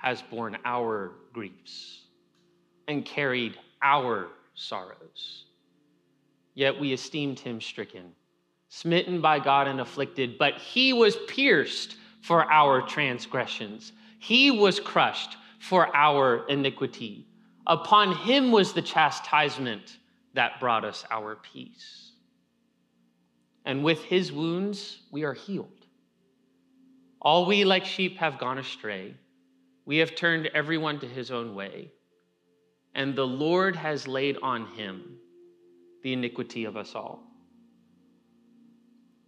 has borne our griefs and carried our sorrows. Yet we esteemed him stricken, smitten by God and afflicted, but he was pierced for our transgressions, he was crushed for our iniquity. Upon him was the chastisement that brought us our peace. And with his wounds, we are healed. All we like sheep have gone astray. We have turned everyone to his own way, and the Lord has laid on him the iniquity of us all.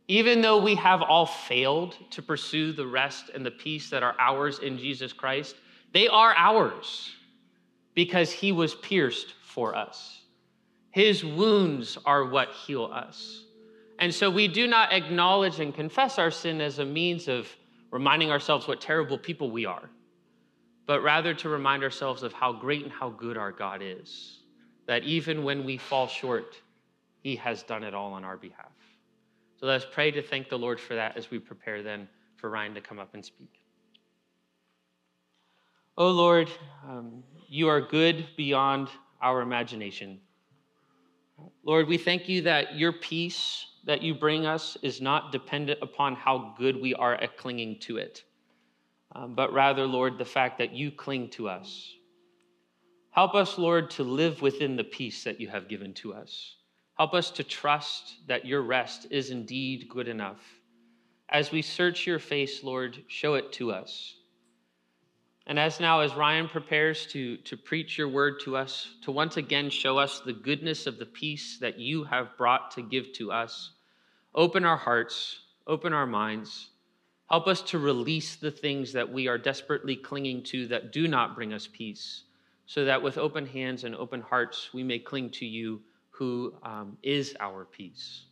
Even though we have all failed to pursue the rest and the peace that are ours in Jesus Christ, they are ours because he was pierced for us. His wounds are what heal us. And so we do not acknowledge and confess our sin as a means of reminding ourselves what terrible people we are but rather to remind ourselves of how great and how good our God is. That even when we fall short, He has done it all on our behalf. So let us pray to thank the Lord for that as we prepare then for Ryan to come up and speak. Oh Lord, um, you are good beyond our imagination. Lord, we thank you that your peace that you bring us is not dependent upon how good we are at clinging to it um, but rather, Lord, the fact that you cling to us. Help us, Lord, to live within the peace that you have given to us. Help us to trust that your rest is indeed good enough. As we search your face, Lord, show it to us. And as now, as Ryan prepares to, to preach your word to us, to once again show us the goodness of the peace that you have brought to give to us, open our hearts, open our minds Help us to release the things that we are desperately clinging to that do not bring us peace, so that with open hands and open hearts, we may cling to you who um, is our peace.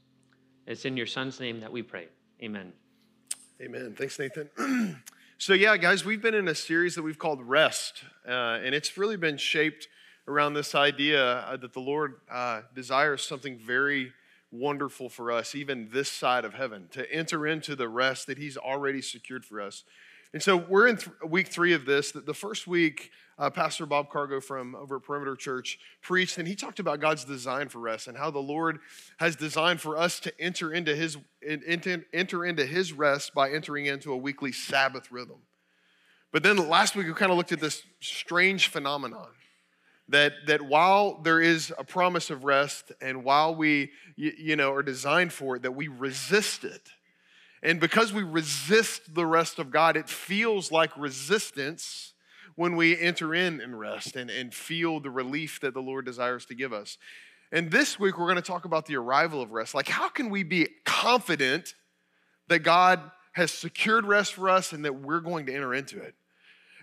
It's in your son's name that we pray. Amen. Amen. Thanks, Nathan. so, yeah, guys, we've been in a series that we've called Rest, uh, and it's really been shaped around this idea uh, that the Lord uh, desires something very wonderful for us, even this side of heaven, to enter into the rest that He's already secured for us. And so we're in th- week three of this. The first week, uh, Pastor Bob Cargo from over at Perimeter Church preached, and he talked about God's design for rest and how the Lord has designed for us to enter into His enter into His rest by entering into a weekly Sabbath rhythm. But then last week we kind of looked at this strange phenomenon that, that while there is a promise of rest and while we you, know are designed for it that we resist it. And because we resist the rest of god it feels like resistance when we enter in and rest and, and feel the relief that the lord desires to give us. And this week we're going to talk about the arrival of rest. Like how can we be confident that god has secured rest for us and that we're going to enter into it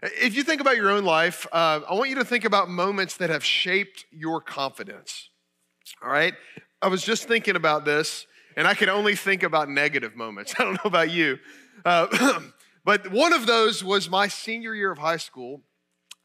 if you think about your own life, uh, I want you to think about moments that have shaped your confidence. All right? I was just thinking about this, and I can only think about negative moments. I don't know about you. Uh, but one of those was my senior year of high school.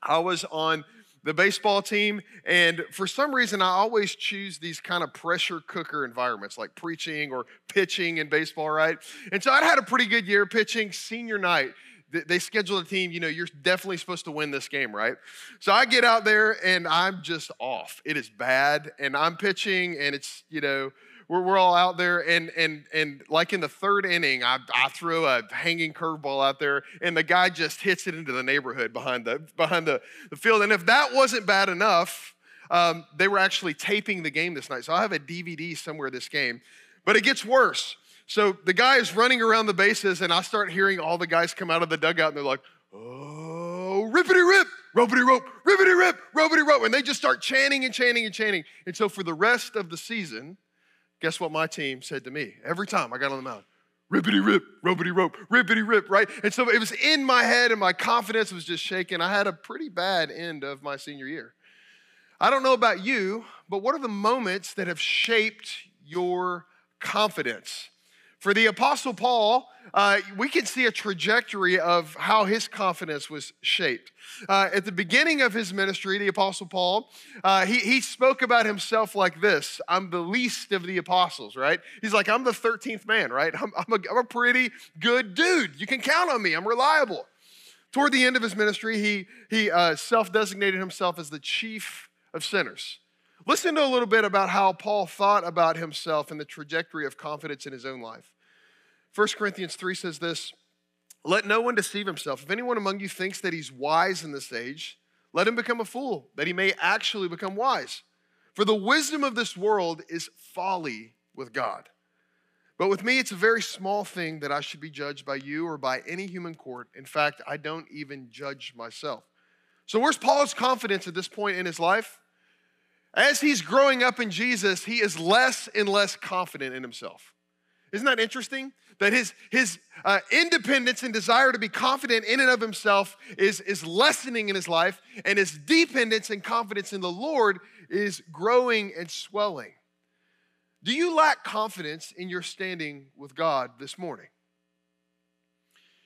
I was on the baseball team, and for some reason, I always choose these kind of pressure cooker environments like preaching or pitching in baseball, right? And so I'd had a pretty good year pitching senior night they schedule a team, you know, you're definitely supposed to win this game, right? So I get out there and I'm just off. It is bad. And I'm pitching and it's, you know, we're, we're all out there and and and like in the third inning, I, I throw a hanging curveball out there and the guy just hits it into the neighborhood behind the behind the, the field. And if that wasn't bad enough, um, they were actually taping the game this night. So I have a DVD somewhere this game. But it gets worse. So the guy is running around the bases, and I start hearing all the guys come out of the dugout, and they're like, oh, rippity rip, ropity rope, rippity rip, ropity rope. And they just start chanting and chanting and chanting. And so for the rest of the season, guess what my team said to me every time I got on the mound? rippity rip, ropity rope, rippity rip, right? And so it was in my head and my confidence was just shaking. I had a pretty bad end of my senior year. I don't know about you, but what are the moments that have shaped your confidence? For the Apostle Paul, uh, we can see a trajectory of how his confidence was shaped. Uh, at the beginning of his ministry, the Apostle Paul, uh, he, he spoke about himself like this I'm the least of the apostles, right? He's like, I'm the 13th man, right? I'm, I'm, a, I'm a pretty good dude. You can count on me, I'm reliable. Toward the end of his ministry, he, he uh, self designated himself as the chief of sinners. Listen to a little bit about how Paul thought about himself and the trajectory of confidence in his own life. 1 Corinthians 3 says this Let no one deceive himself. If anyone among you thinks that he's wise in this age, let him become a fool, that he may actually become wise. For the wisdom of this world is folly with God. But with me, it's a very small thing that I should be judged by you or by any human court. In fact, I don't even judge myself. So, where's Paul's confidence at this point in his life? As he's growing up in Jesus, he is less and less confident in himself. Isn't that interesting? That his, his uh, independence and desire to be confident in and of himself is, is lessening in his life, and his dependence and confidence in the Lord is growing and swelling. Do you lack confidence in your standing with God this morning?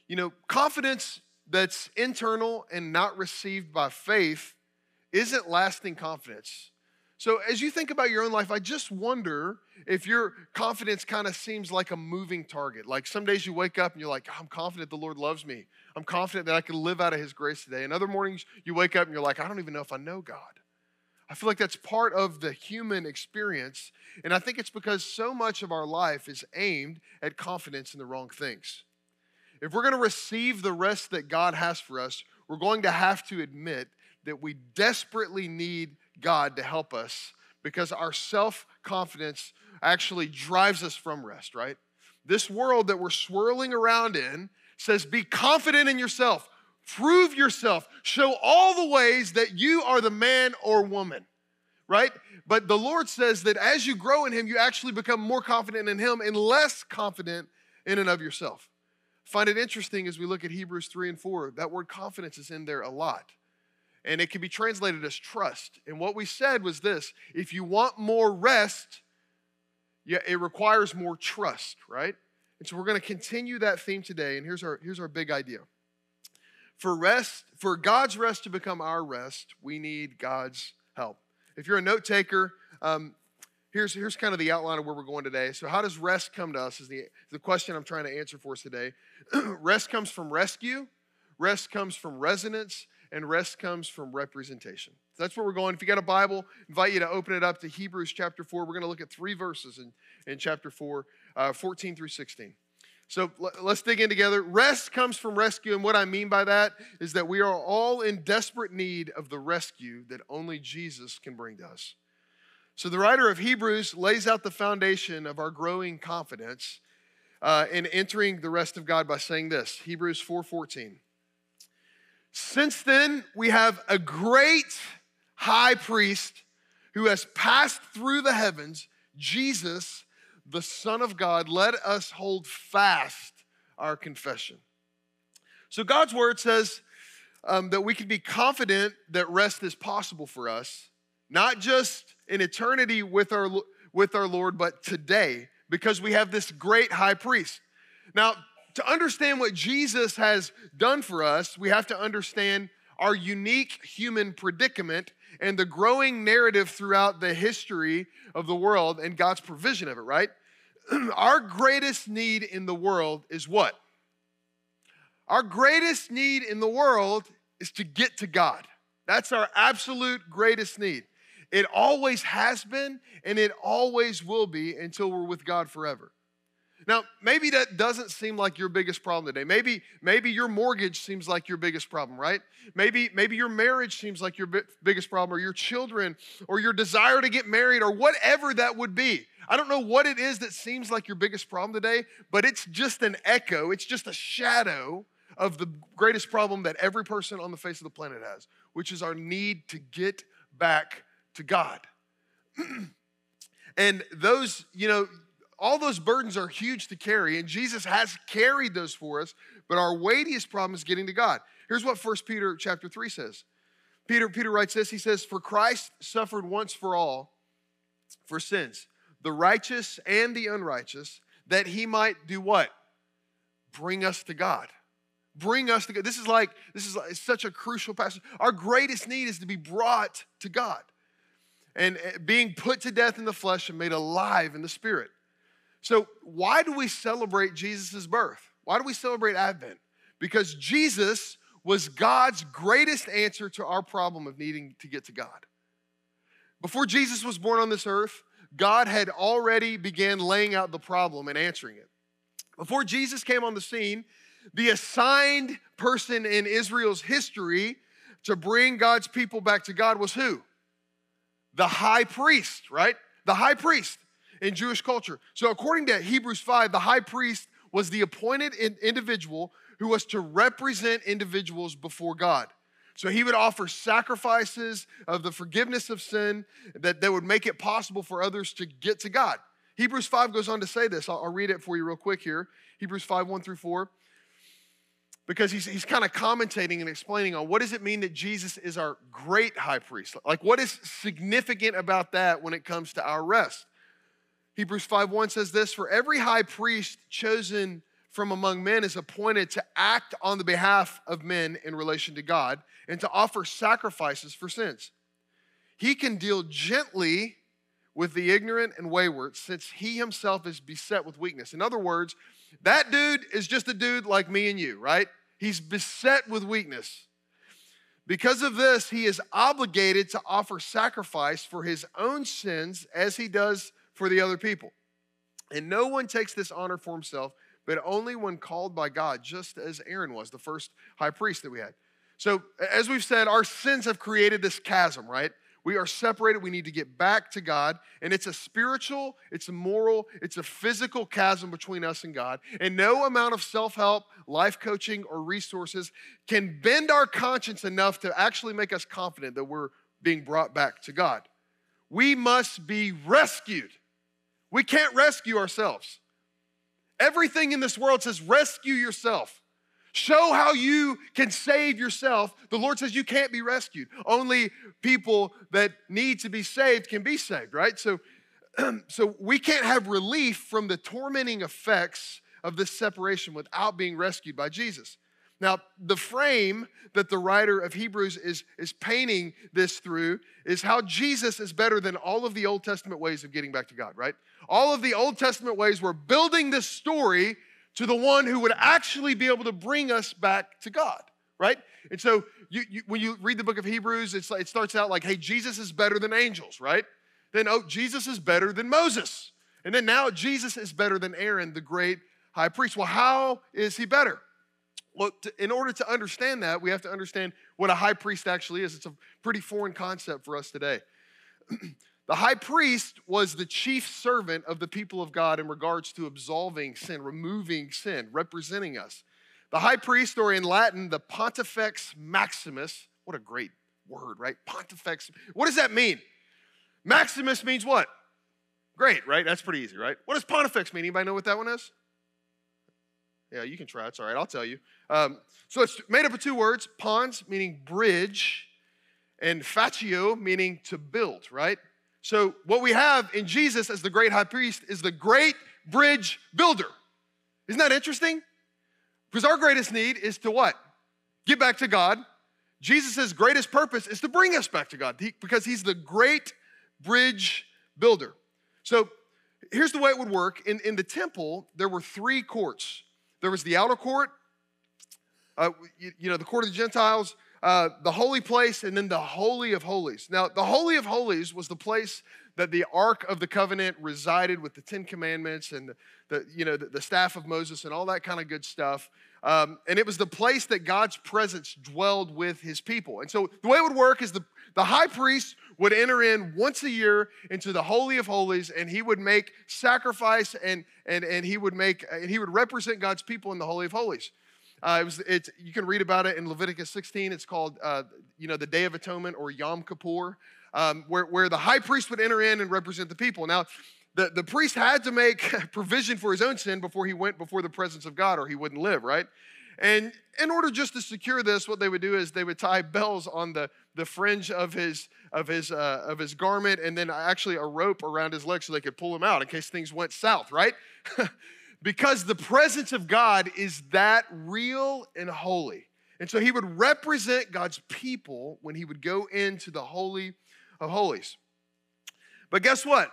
You know, confidence that's internal and not received by faith isn't lasting confidence. So, as you think about your own life, I just wonder if your confidence kind of seems like a moving target. Like some days you wake up and you're like, I'm confident the Lord loves me. I'm confident that I can live out of His grace today. And other mornings you wake up and you're like, I don't even know if I know God. I feel like that's part of the human experience. And I think it's because so much of our life is aimed at confidence in the wrong things. If we're going to receive the rest that God has for us, we're going to have to admit that we desperately need God to help us because our self confidence actually drives us from rest, right? This world that we're swirling around in says, be confident in yourself, prove yourself, show all the ways that you are the man or woman, right? But the Lord says that as you grow in Him, you actually become more confident in Him and less confident in and of yourself. Find it interesting as we look at Hebrews 3 and 4, that word confidence is in there a lot and it can be translated as trust. And what we said was this if you want more rest, yeah, it requires more trust, right? And so we're going to continue that theme today. And here's our, here's our big idea. For rest, for God's rest to become our rest, we need God's help. If you're a note taker, um, here's, here's kind of the outline of where we're going today. So, how does rest come to us? Is the, the question I'm trying to answer for us today. rest comes from rescue, rest comes from resonance, and rest comes from representation. So that's where we're going. If you got a Bible, invite you to open it up to Hebrews chapter 4. We're going to look at three verses in, in chapter 4, uh, 14 through 16. So let's dig in together. Rest comes from rescue, and what I mean by that is that we are all in desperate need of the rescue that only Jesus can bring to us. So the writer of Hebrews lays out the foundation of our growing confidence uh, in entering the rest of God by saying this Hebrews 4:14. Since then, we have a great high priest who has passed through the heavens, Jesus, the Son of God. Let us hold fast our confession. So, God's word says um, that we can be confident that rest is possible for us, not just in eternity with our, with our Lord, but today, because we have this great high priest. Now, to understand what Jesus has done for us, we have to understand our unique human predicament and the growing narrative throughout the history of the world and God's provision of it, right? our greatest need in the world is what? Our greatest need in the world is to get to God. That's our absolute greatest need. It always has been and it always will be until we're with God forever. Now, maybe that doesn't seem like your biggest problem today. Maybe, maybe your mortgage seems like your biggest problem, right? Maybe, maybe your marriage seems like your biggest problem, or your children, or your desire to get married, or whatever that would be. I don't know what it is that seems like your biggest problem today, but it's just an echo, it's just a shadow of the greatest problem that every person on the face of the planet has, which is our need to get back to God. and those, you know, all those burdens are huge to carry, and Jesus has carried those for us, but our weightiest problem is getting to God. Here's what 1 Peter chapter 3 says. Peter, Peter writes this, he says, For Christ suffered once for all for sins, the righteous and the unrighteous, that he might do what? Bring us to God. Bring us to God. This is like, this is like, such a crucial passage. Our greatest need is to be brought to God and eh, being put to death in the flesh and made alive in the spirit. So, why do we celebrate Jesus' birth? Why do we celebrate Advent? Because Jesus was God's greatest answer to our problem of needing to get to God. Before Jesus was born on this earth, God had already began laying out the problem and answering it. Before Jesus came on the scene, the assigned person in Israel's history to bring God's people back to God was who? The high priest, right? The high priest in Jewish culture. So, according to Hebrews 5, the high priest was the appointed individual who was to represent individuals before God. So he would offer sacrifices of the forgiveness of sin that, that would make it possible for others to get to God. Hebrews 5 goes on to say this. I'll, I'll read it for you real quick here. Hebrews 5 1 through 4. Because he's, he's kind of commentating and explaining on what does it mean that Jesus is our great high priest? Like, what is significant about that when it comes to our rest? Hebrews 5 1 says this For every high priest chosen from among men is appointed to act on the behalf of men in relation to God and to offer sacrifices for sins. He can deal gently with the ignorant and wayward since he himself is beset with weakness. In other words, that dude is just a dude like me and you, right? He's beset with weakness. Because of this, he is obligated to offer sacrifice for his own sins as he does for the other people. And no one takes this honor for himself but only when called by God, just as Aaron was, the first high priest that we had. So, as we've said, our sins have created this chasm, right? We are separated. We need to get back to God. And it's a spiritual, it's a moral, it's a physical chasm between us and God. And no amount of self help, life coaching, or resources can bend our conscience enough to actually make us confident that we're being brought back to God. We must be rescued. We can't rescue ourselves. Everything in this world says rescue yourself. Show how you can save yourself. The Lord says you can't be rescued. Only people that need to be saved can be saved, right? So, so we can't have relief from the tormenting effects of this separation without being rescued by Jesus. Now, the frame that the writer of Hebrews is, is painting this through is how Jesus is better than all of the Old Testament ways of getting back to God, right? All of the Old Testament ways were building this story to the one who would actually be able to bring us back to God, right? And so you, you, when you read the book of Hebrews, like, it starts out like, hey, Jesus is better than angels, right? Then, oh, Jesus is better than Moses. And then now Jesus is better than Aaron, the great high priest. Well, how is he better? Well, to, in order to understand that, we have to understand what a high priest actually is. It's a pretty foreign concept for us today. the high priest was the chief servant of the people of God in regards to absolving sin, removing sin, representing us. The high priest, or in Latin, the Pontifex Maximus, what a great word, right? Pontifex. What does that mean? Maximus means what? Great, right? That's pretty easy, right? What does Pontifex mean? Anybody know what that one is? Yeah, you can try. It's all right. I'll tell you. Um, so it's made up of two words pons, meaning bridge, and facio, meaning to build, right? So what we have in Jesus as the great high priest is the great bridge builder. Isn't that interesting? Because our greatest need is to what? Get back to God. Jesus' greatest purpose is to bring us back to God because he's the great bridge builder. So here's the way it would work in, in the temple, there were three courts there was the outer court, uh, you, you, know, the court of the Gentiles, uh, the holy place, and then the Holy of Holies. Now, the Holy of Holies was the place that the Ark of the Covenant resided with the Ten Commandments and the, the you know, the, the, staff of Moses and all that kind of good stuff. Um, and it was the place that God's presence dwelled with his people. And so the way it would work is the, the high priest would enter in once a year into the Holy of Holies and he would make sacrifice and, and, and he would make and he would represent God's people in the Holy of Holies. Uh, it was, it's, you can read about it in Leviticus 16. It's called, uh, you know, the Day of Atonement or Yom Kippur, um, where, where the high priest would enter in and represent the people. Now, the, the priest had to make provision for his own sin before he went before the presence of God or he wouldn't live, right? And in order just to secure this, what they would do is they would tie bells on the, the fringe of his, of, his, uh, of his garment and then actually a rope around his leg so they could pull him out in case things went south, right? because the presence of God is that real and holy. And so he would represent God's people when he would go into the Holy of Holies. But guess what?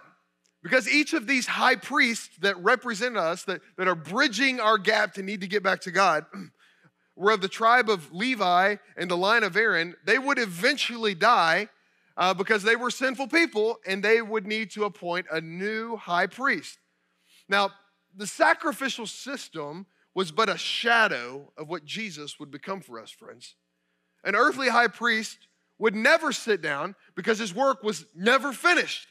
Because each of these high priests that represent us, that, that are bridging our gap to need to get back to God, were of the tribe of Levi and the line of Aaron, they would eventually die uh, because they were sinful people and they would need to appoint a new high priest. Now, the sacrificial system was but a shadow of what Jesus would become for us, friends. An earthly high priest would never sit down because his work was never finished.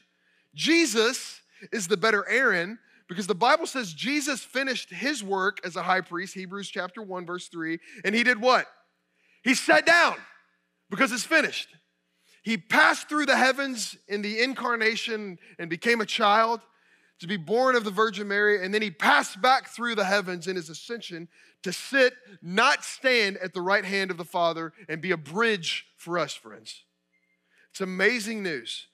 Jesus is the better Aaron because the Bible says Jesus finished his work as a high priest, Hebrews chapter 1, verse 3, and he did what? He sat down because it's finished. He passed through the heavens in the incarnation and became a child to be born of the Virgin Mary, and then he passed back through the heavens in his ascension to sit, not stand at the right hand of the Father, and be a bridge for us, friends. It's amazing news.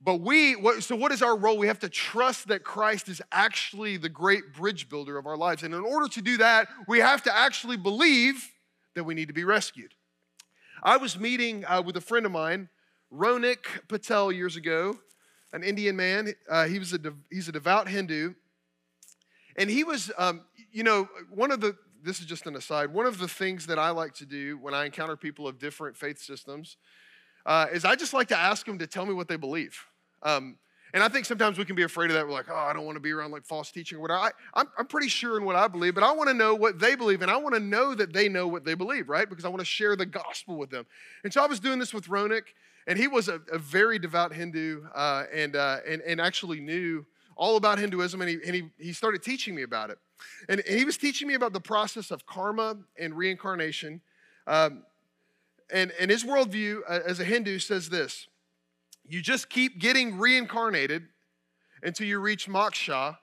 But we, so what is our role? We have to trust that Christ is actually the great bridge builder of our lives. And in order to do that, we have to actually believe that we need to be rescued. I was meeting uh, with a friend of mine, Ronik Patel, years ago, an Indian man. Uh, he was a de- he's a devout Hindu. And he was, um, you know, one of the, this is just an aside, one of the things that I like to do when I encounter people of different faith systems uh, is I just like to ask them to tell me what they believe. Um, and I think sometimes we can be afraid of that. We're like, oh, I don't want to be around like false teaching or whatever. I, I'm, I'm pretty sure in what I believe, but I want to know what they believe. And I want to know that they know what they believe, right? Because I want to share the gospel with them. And so I was doing this with Ronik, and he was a, a very devout Hindu uh, and, uh, and, and actually knew all about Hinduism, and, he, and he, he started teaching me about it. And, and he was teaching me about the process of karma and reincarnation. Um, and, and his worldview uh, as a Hindu says this you just keep getting reincarnated until you reach moksha,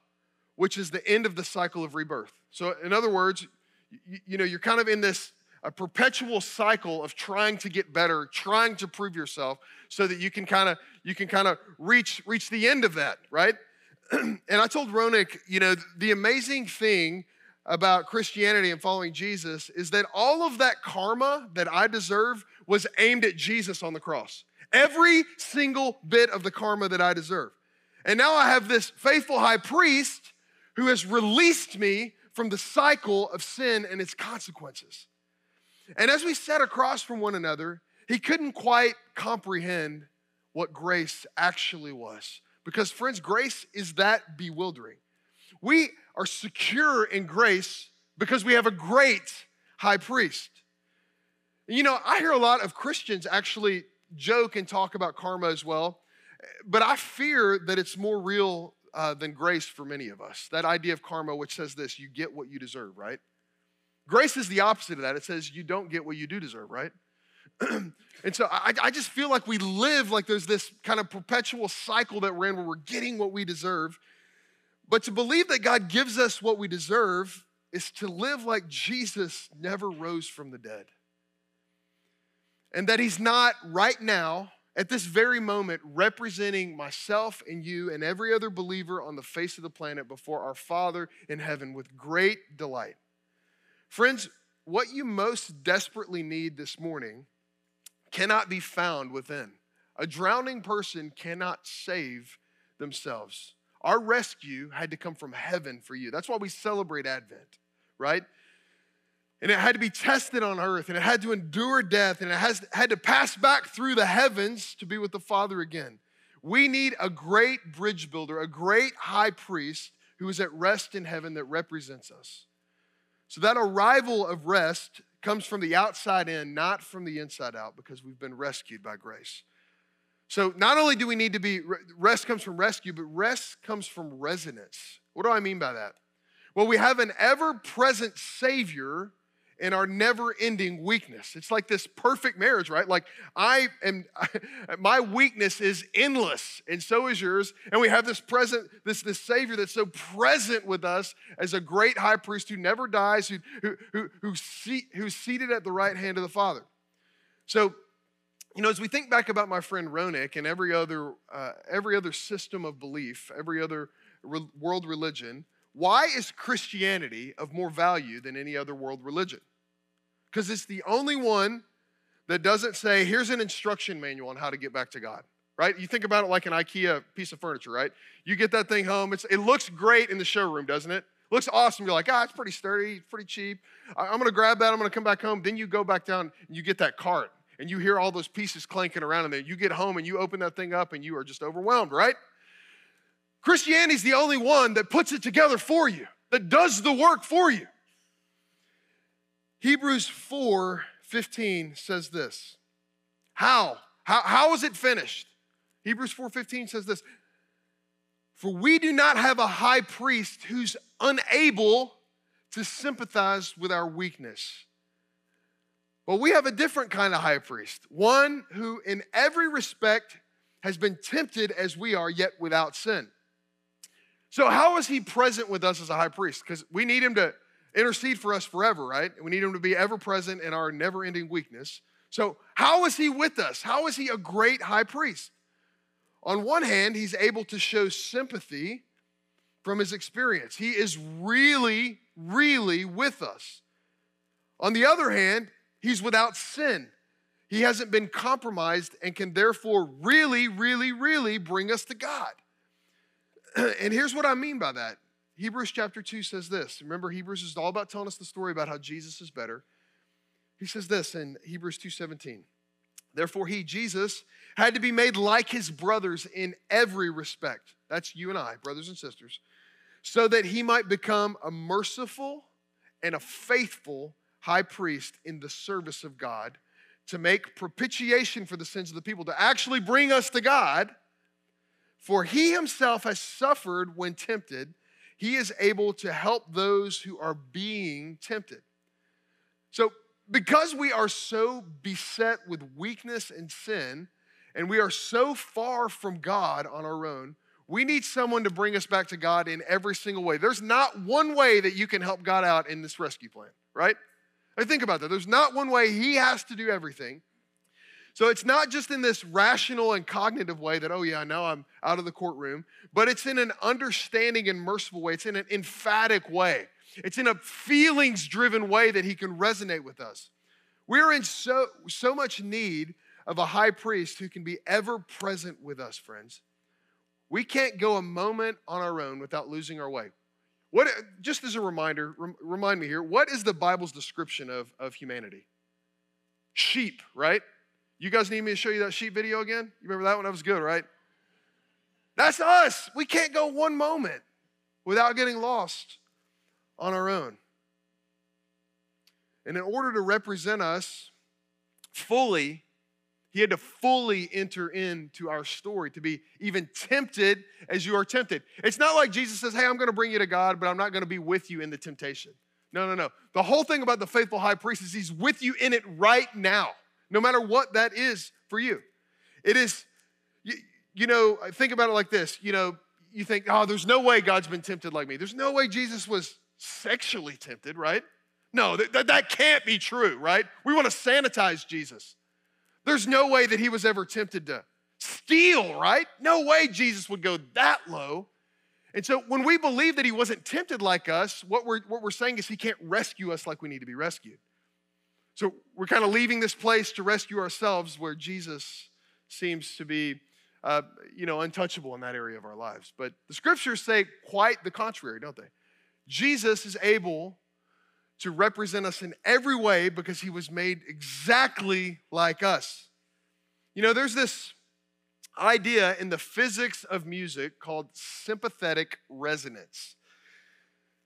which is the end of the cycle of rebirth. So, in other words, you, you know, you're kind of in this a perpetual cycle of trying to get better, trying to prove yourself, so that you can kind of you can kind of reach reach the end of that, right? and I told Ronik, you know, the amazing thing about Christianity and following Jesus is that all of that karma that I deserve was aimed at Jesus on the cross. Every single bit of the karma that I deserve. And now I have this faithful high priest who has released me from the cycle of sin and its consequences. And as we sat across from one another, he couldn't quite comprehend what grace actually was. Because, friends, grace is that bewildering. We are secure in grace because we have a great high priest. You know, I hear a lot of Christians actually joke and talk about karma as well, but I fear that it's more real uh, than grace for many of us. That idea of karma, which says this you get what you deserve, right? Grace is the opposite of that. It says you don't get what you do deserve, right? and so I, I just feel like we live like there's this kind of perpetual cycle that we're in where we're getting what we deserve. But to believe that God gives us what we deserve is to live like Jesus never rose from the dead. And that He's not right now, at this very moment, representing myself and you and every other believer on the face of the planet before our Father in heaven with great delight. Friends, what you most desperately need this morning cannot be found within. A drowning person cannot save themselves. Our rescue had to come from heaven for you. That's why we celebrate Advent, right? And it had to be tested on earth, and it had to endure death, and it has, had to pass back through the heavens to be with the Father again. We need a great bridge builder, a great high priest who is at rest in heaven that represents us. So that arrival of rest comes from the outside in, not from the inside out, because we've been rescued by grace. So not only do we need to be, rest comes from rescue, but rest comes from resonance. What do I mean by that? Well, we have an ever present Savior in our never ending weakness. It's like this perfect marriage, right? Like, I am, my weakness is endless, and so is yours. And we have this present, this, this Savior that's so present with us as a great high priest who never dies, who, who, who, who who's seated at the right hand of the Father. So, you know, as we think back about my friend Ronik and every other, uh, every other system of belief, every other re- world religion, why is Christianity of more value than any other world religion? Because it's the only one that doesn't say, here's an instruction manual on how to get back to God, right? You think about it like an IKEA piece of furniture, right? You get that thing home, it looks great in the showroom, doesn't it? Looks awesome. You're like, ah, it's pretty sturdy, pretty cheap. I'm gonna grab that, I'm gonna come back home. Then you go back down and you get that cart and you hear all those pieces clanking around and then You get home and you open that thing up and you are just overwhelmed, right? Christianity is the only one that puts it together for you, that does the work for you. Hebrews 4 15 says this. How? How, how is it finished? Hebrews 4:15 says this. For we do not have a high priest who's unable to sympathize with our weakness. But we have a different kind of high priest, one who in every respect has been tempted as we are, yet without sin. So, how is he present with us as a high priest? Because we need him to intercede for us forever, right? We need him to be ever present in our never ending weakness. So, how is he with us? How is he a great high priest? On one hand, he's able to show sympathy from his experience. He is really, really with us. On the other hand, he's without sin. He hasn't been compromised and can therefore really, really, really bring us to God. and here's what I mean by that. Hebrews chapter 2 says this. Remember, Hebrews is all about telling us the story about how Jesus is better. He says this in Hebrews 2:17. Therefore, he, Jesus, had to be made like his brothers in every respect. That's you and I, brothers and sisters, so that he might become a merciful and a faithful high priest in the service of God to make propitiation for the sins of the people, to actually bring us to God for he himself has suffered when tempted. He is able to help those who are being tempted. So, because we are so beset with weakness and sin, and we are so far from God on our own, we need someone to bring us back to God in every single way. There's not one way that you can help God out in this rescue plan, right? I think about that. There's not one way He has to do everything. So it's not just in this rational and cognitive way that, oh, yeah, now I'm out of the courtroom, but it's in an understanding and merciful way. It's in an emphatic way. It's in a feelings driven way that he can resonate with us. We're in so, so much need of a high priest who can be ever present with us, friends. We can't go a moment on our own without losing our way. What, just as a reminder, remind me here, what is the Bible's description of, of humanity? Sheep, right? You guys need me to show you that sheep video again? You remember that one? That was good, right? That's us. We can't go one moment without getting lost on our own. And in order to represent us fully, he had to fully enter into our story to be even tempted as you are tempted. It's not like Jesus says, Hey, I'm going to bring you to God, but I'm not going to be with you in the temptation. No, no, no. The whole thing about the faithful high priest is he's with you in it right now no matter what that is for you. It is, you, you know, think about it like this. You know, you think, oh, there's no way God's been tempted like me. There's no way Jesus was sexually tempted, right? No, that, that can't be true, right? We want to sanitize Jesus. There's no way that he was ever tempted to steal, right? No way Jesus would go that low. And so when we believe that he wasn't tempted like us, what we're, what we're saying is he can't rescue us like we need to be rescued. So we're kind of leaving this place to rescue ourselves where Jesus seems to be, uh, you know, untouchable in that area of our lives. But the scriptures say quite the contrary, don't they? Jesus is able to represent us in every way because he was made exactly like us. You know, there's this idea in the physics of music called sympathetic resonance.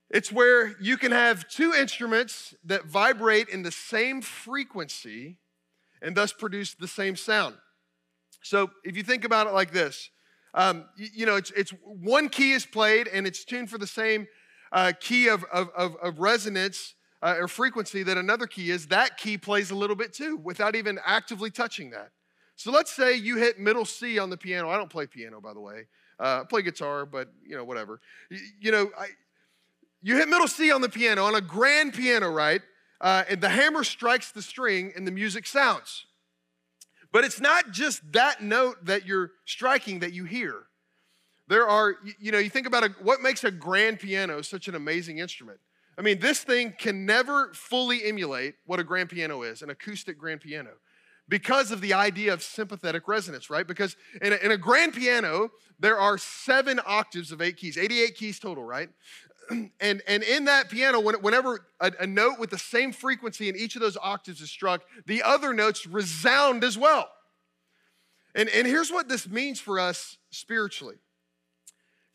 It's where you can have two instruments that vibrate in the same frequency and thus produce the same sound. So if you think about it like this, um, you, you, know, it's, it's one key is played and it's tuned for the same uh, key of, of, of, of resonance uh, or frequency that another key is, that key plays a little bit too without even actively touching that. So let's say you hit middle C on the piano. I don't play piano, by the way. Uh, I play guitar, but you know, whatever. You, you know, I, you hit middle C on the piano, on a grand piano, right? Uh, and the hammer strikes the string and the music sounds. But it's not just that note that you're striking that you hear. There are, you know, you think about a, what makes a grand piano such an amazing instrument. I mean, this thing can never fully emulate what a grand piano is, an acoustic grand piano, because of the idea of sympathetic resonance, right? Because in a, in a grand piano, there are seven octaves of eight keys, 88 keys total, right? and, and in that piano, whenever a, a note with the same frequency in each of those octaves is struck, the other notes resound as well. And, and here's what this means for us spiritually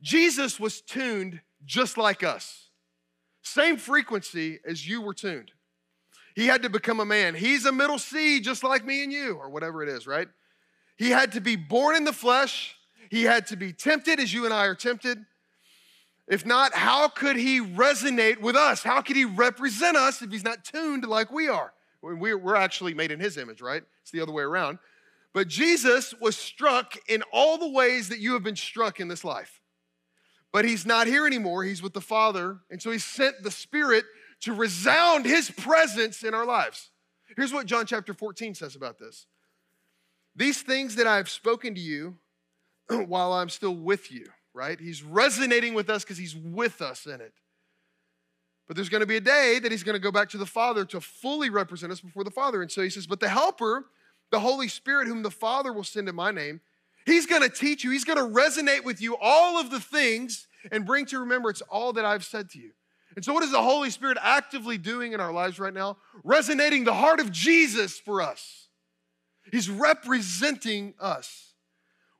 Jesus was tuned just like us, same frequency as you were tuned. He had to become a man. He's a middle C, just like me and you, or whatever it is, right? He had to be born in the flesh. He had to be tempted as you and I are tempted. If not, how could he resonate with us? How could he represent us if he's not tuned like we are? We're actually made in his image, right? It's the other way around. But Jesus was struck in all the ways that you have been struck in this life. But he's not here anymore. He's with the Father. And so he sent the Spirit to resound his presence in our lives. Here's what John chapter 14 says about this These things that I have spoken to you while I'm still with you right? He's resonating with us because he's with us in it. But there's going to be a day that he's going to go back to the Father to fully represent us before the Father. And so he says, But the Helper, the Holy Spirit, whom the Father will send in my name, he's going to teach you, he's going to resonate with you all of the things and bring to remembrance all that I've said to you. And so, what is the Holy Spirit actively doing in our lives right now? Resonating the heart of Jesus for us. He's representing us.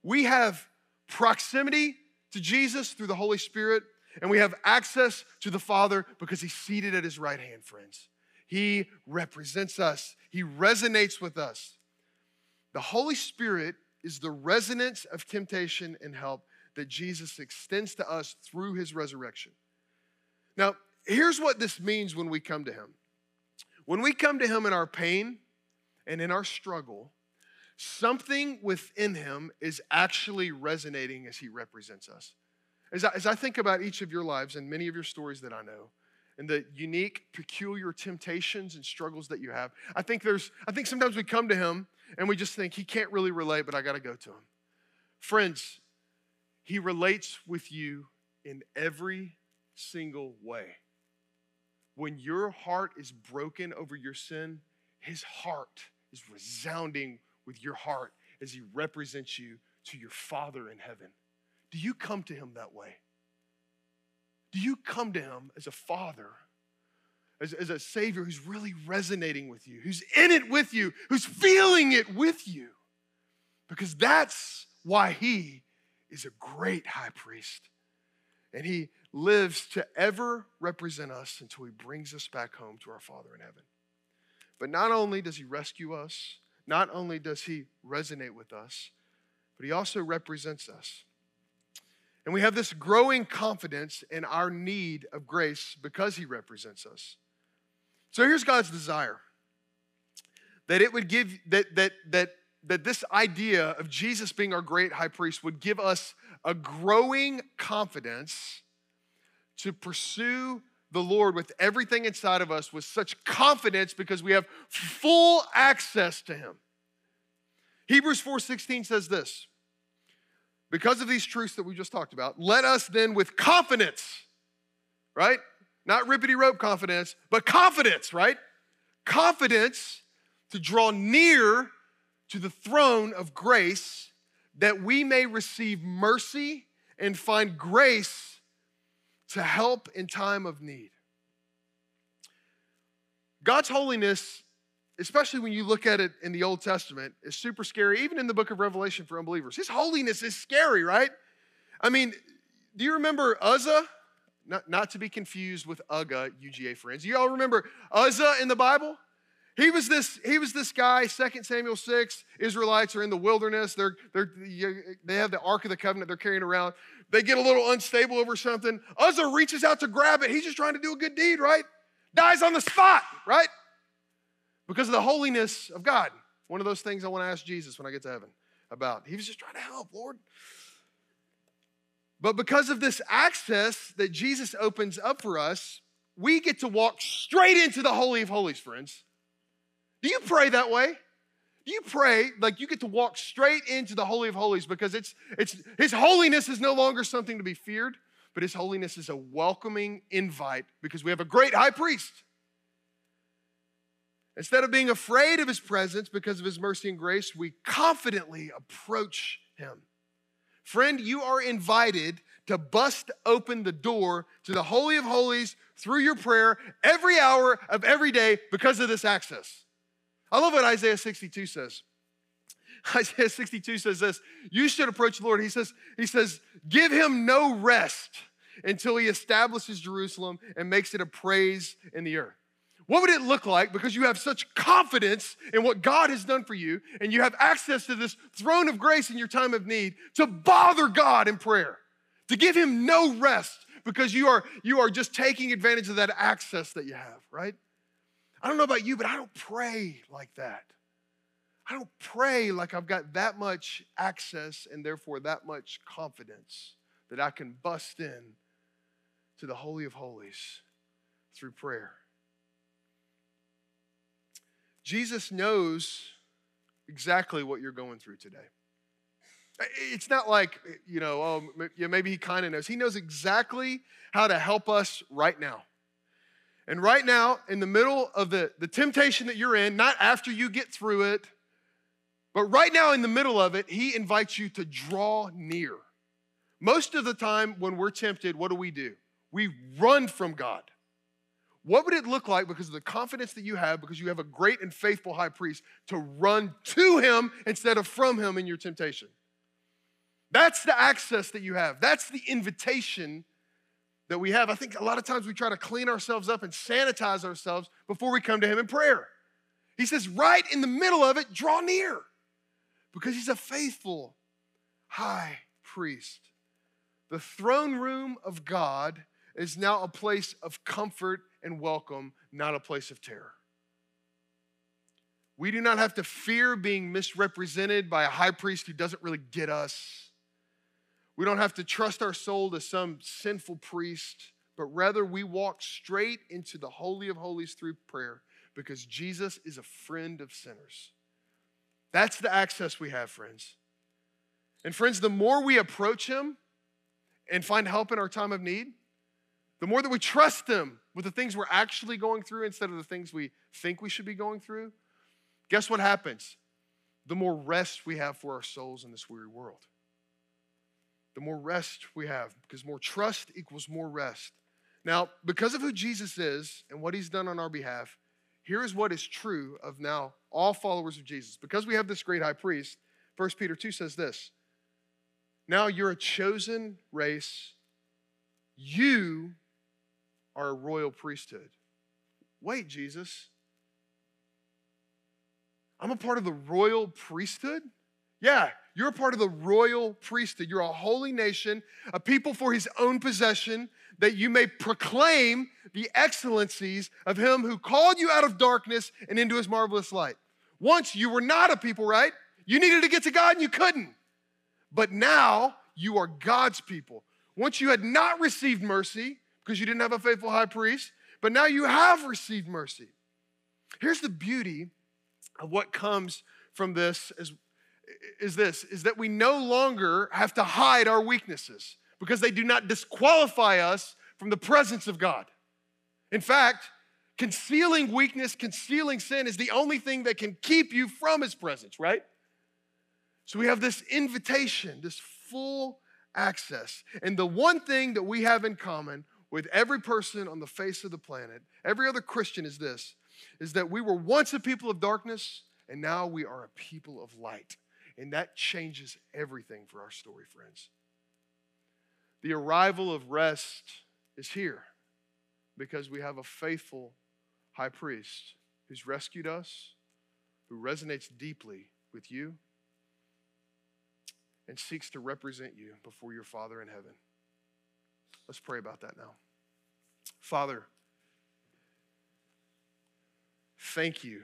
We have proximity to Jesus through the Holy Spirit, and we have access to the Father because He's seated at His right hand, friends. He represents us, He resonates with us. The Holy Spirit is the resonance of temptation and help that Jesus extends to us through His resurrection. Now, here's what this means when we come to Him. When we come to Him in our pain and in our struggle, something within him is actually resonating as he represents us. As I, as I think about each of your lives and many of your stories that I know, and the unique, peculiar temptations and struggles that you have, I think there's, I think sometimes we come to him and we just think he can't really relate, but I got to go to him. Friends, he relates with you in every single way. When your heart is broken over your sin, his heart is resounding with your heart as He represents you to your Father in heaven? Do you come to Him that way? Do you come to Him as a Father, as, as a Savior who's really resonating with you, who's in it with you, who's feeling it with you? Because that's why He is a great high priest. And He lives to ever represent us until He brings us back home to our Father in heaven. But not only does He rescue us, not only does he resonate with us, but he also represents us. And we have this growing confidence in our need of grace because he represents us. So here's God's desire that it would give, that, that, that, that this idea of Jesus being our great high priest would give us a growing confidence to pursue the Lord with everything inside of us with such confidence because we have full access to him. Hebrews 4:16 says this. Because of these truths that we just talked about, let us then with confidence, right? Not rippity rope confidence, but confidence, right? Confidence to draw near to the throne of grace that we may receive mercy and find grace to help in time of need. God's holiness, especially when you look at it in the Old Testament, is super scary, even in the book of Revelation for unbelievers. His holiness is scary, right? I mean, do you remember Uzzah? Not, not to be confused with Uga, UGA friends. You all remember Uzzah in the Bible? He was this, he was this guy, 2 Samuel 6, Israelites are in the wilderness. They're, they're, they have the Ark of the Covenant they're carrying around. They get a little unstable over something. Uzzah reaches out to grab it. He's just trying to do a good deed, right? dies on the spot, right? Because of the holiness of God. One of those things I want to ask Jesus when I get to heaven about. He was just trying to help, Lord. But because of this access that Jesus opens up for us, we get to walk straight into the Holy of Holies, friends. Do you pray that way? Do you pray like you get to walk straight into the Holy of Holies because it's, it's His holiness is no longer something to be feared, but His holiness is a welcoming invite because we have a great high priest. Instead of being afraid of His presence because of His mercy and grace, we confidently approach Him. Friend, you are invited to bust open the door to the Holy of Holies through your prayer every hour of every day because of this access. I love what Isaiah 62 says. Isaiah 62 says this You should approach the Lord. He says, he says, Give him no rest until he establishes Jerusalem and makes it a praise in the earth. What would it look like because you have such confidence in what God has done for you and you have access to this throne of grace in your time of need to bother God in prayer, to give him no rest because you are you are just taking advantage of that access that you have, right? I don't know about you, but I don't pray like that. I don't pray like I've got that much access and therefore that much confidence that I can bust in to the Holy of Holies through prayer. Jesus knows exactly what you're going through today. It's not like, you know, oh, maybe he kind of knows. He knows exactly how to help us right now. And right now, in the middle of the, the temptation that you're in, not after you get through it, but right now in the middle of it, he invites you to draw near. Most of the time, when we're tempted, what do we do? We run from God. What would it look like because of the confidence that you have, because you have a great and faithful high priest, to run to him instead of from him in your temptation? That's the access that you have. That's the invitation that we have. I think a lot of times we try to clean ourselves up and sanitize ourselves before we come to Him in prayer. He says, right in the middle of it, draw near because He's a faithful high priest. The throne room of God is now a place of comfort and welcome, not a place of terror. We do not have to fear being misrepresented by a high priest who doesn't really get us. We don't have to trust our soul to some sinful priest, but rather we walk straight into the Holy of Holies through prayer because Jesus is a friend of sinners. That's the access we have, friends. And, friends, the more we approach Him and find help in our time of need, the more that we trust Him with the things we're actually going through instead of the things we think we should be going through, guess what happens? The more rest we have for our souls in this weary world the more rest we have, because more trust equals more rest. Now, because of who Jesus is and what he's done on our behalf, here is what is true of now all followers of Jesus. Because we have this great high priest, 1 Peter 2 says this Now you're a chosen race, you are a royal priesthood. Wait, Jesus. I'm a part of the royal priesthood? Yeah, you're a part of the royal priesthood. You're a holy nation, a people for his own possession, that you may proclaim the excellencies of him who called you out of darkness and into his marvelous light. Once you were not a people, right? You needed to get to God and you couldn't. But now you are God's people. Once you had not received mercy because you didn't have a faithful high priest, but now you have received mercy. Here's the beauty of what comes from this as is this is that we no longer have to hide our weaknesses because they do not disqualify us from the presence of God. In fact, concealing weakness, concealing sin is the only thing that can keep you from his presence, right? So we have this invitation, this full access. And the one thing that we have in common with every person on the face of the planet, every other Christian is this is that we were once a people of darkness and now we are a people of light. And that changes everything for our story, friends. The arrival of rest is here because we have a faithful high priest who's rescued us, who resonates deeply with you, and seeks to represent you before your Father in heaven. Let's pray about that now. Father, thank you.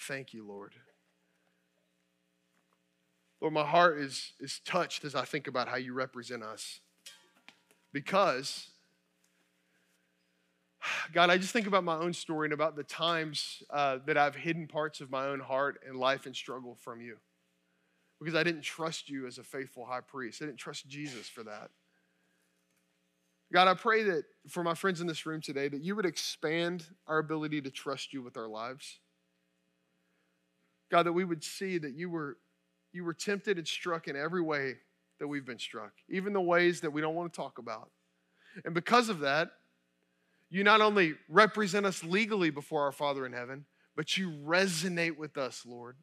Thank you, Lord. Lord, my heart is, is touched as I think about how you represent us. Because, God, I just think about my own story and about the times uh, that I've hidden parts of my own heart and life and struggle from you. Because I didn't trust you as a faithful high priest, I didn't trust Jesus for that. God, I pray that for my friends in this room today, that you would expand our ability to trust you with our lives. God, that we would see that you were, you were tempted and struck in every way that we've been struck, even the ways that we don't want to talk about. And because of that, you not only represent us legally before our Father in heaven, but you resonate with us, Lord,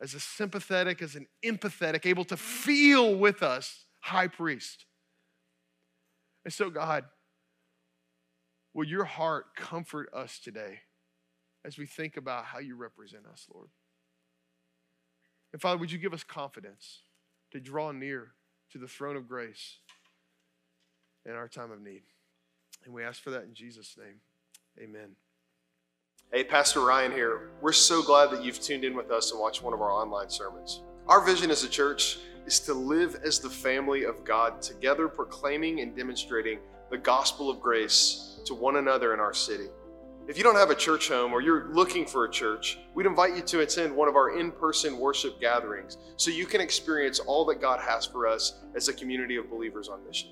as a sympathetic, as an empathetic, able to feel with us high priest. And so, God, will your heart comfort us today as we think about how you represent us, Lord? And Father, would you give us confidence to draw near to the throne of grace in our time of need? And we ask for that in Jesus' name. Amen. Hey, Pastor Ryan here. We're so glad that you've tuned in with us and watched one of our online sermons. Our vision as a church is to live as the family of God, together proclaiming and demonstrating the gospel of grace to one another in our city. If you don't have a church home or you're looking for a church, we'd invite you to attend one of our in person worship gatherings so you can experience all that God has for us as a community of believers on mission.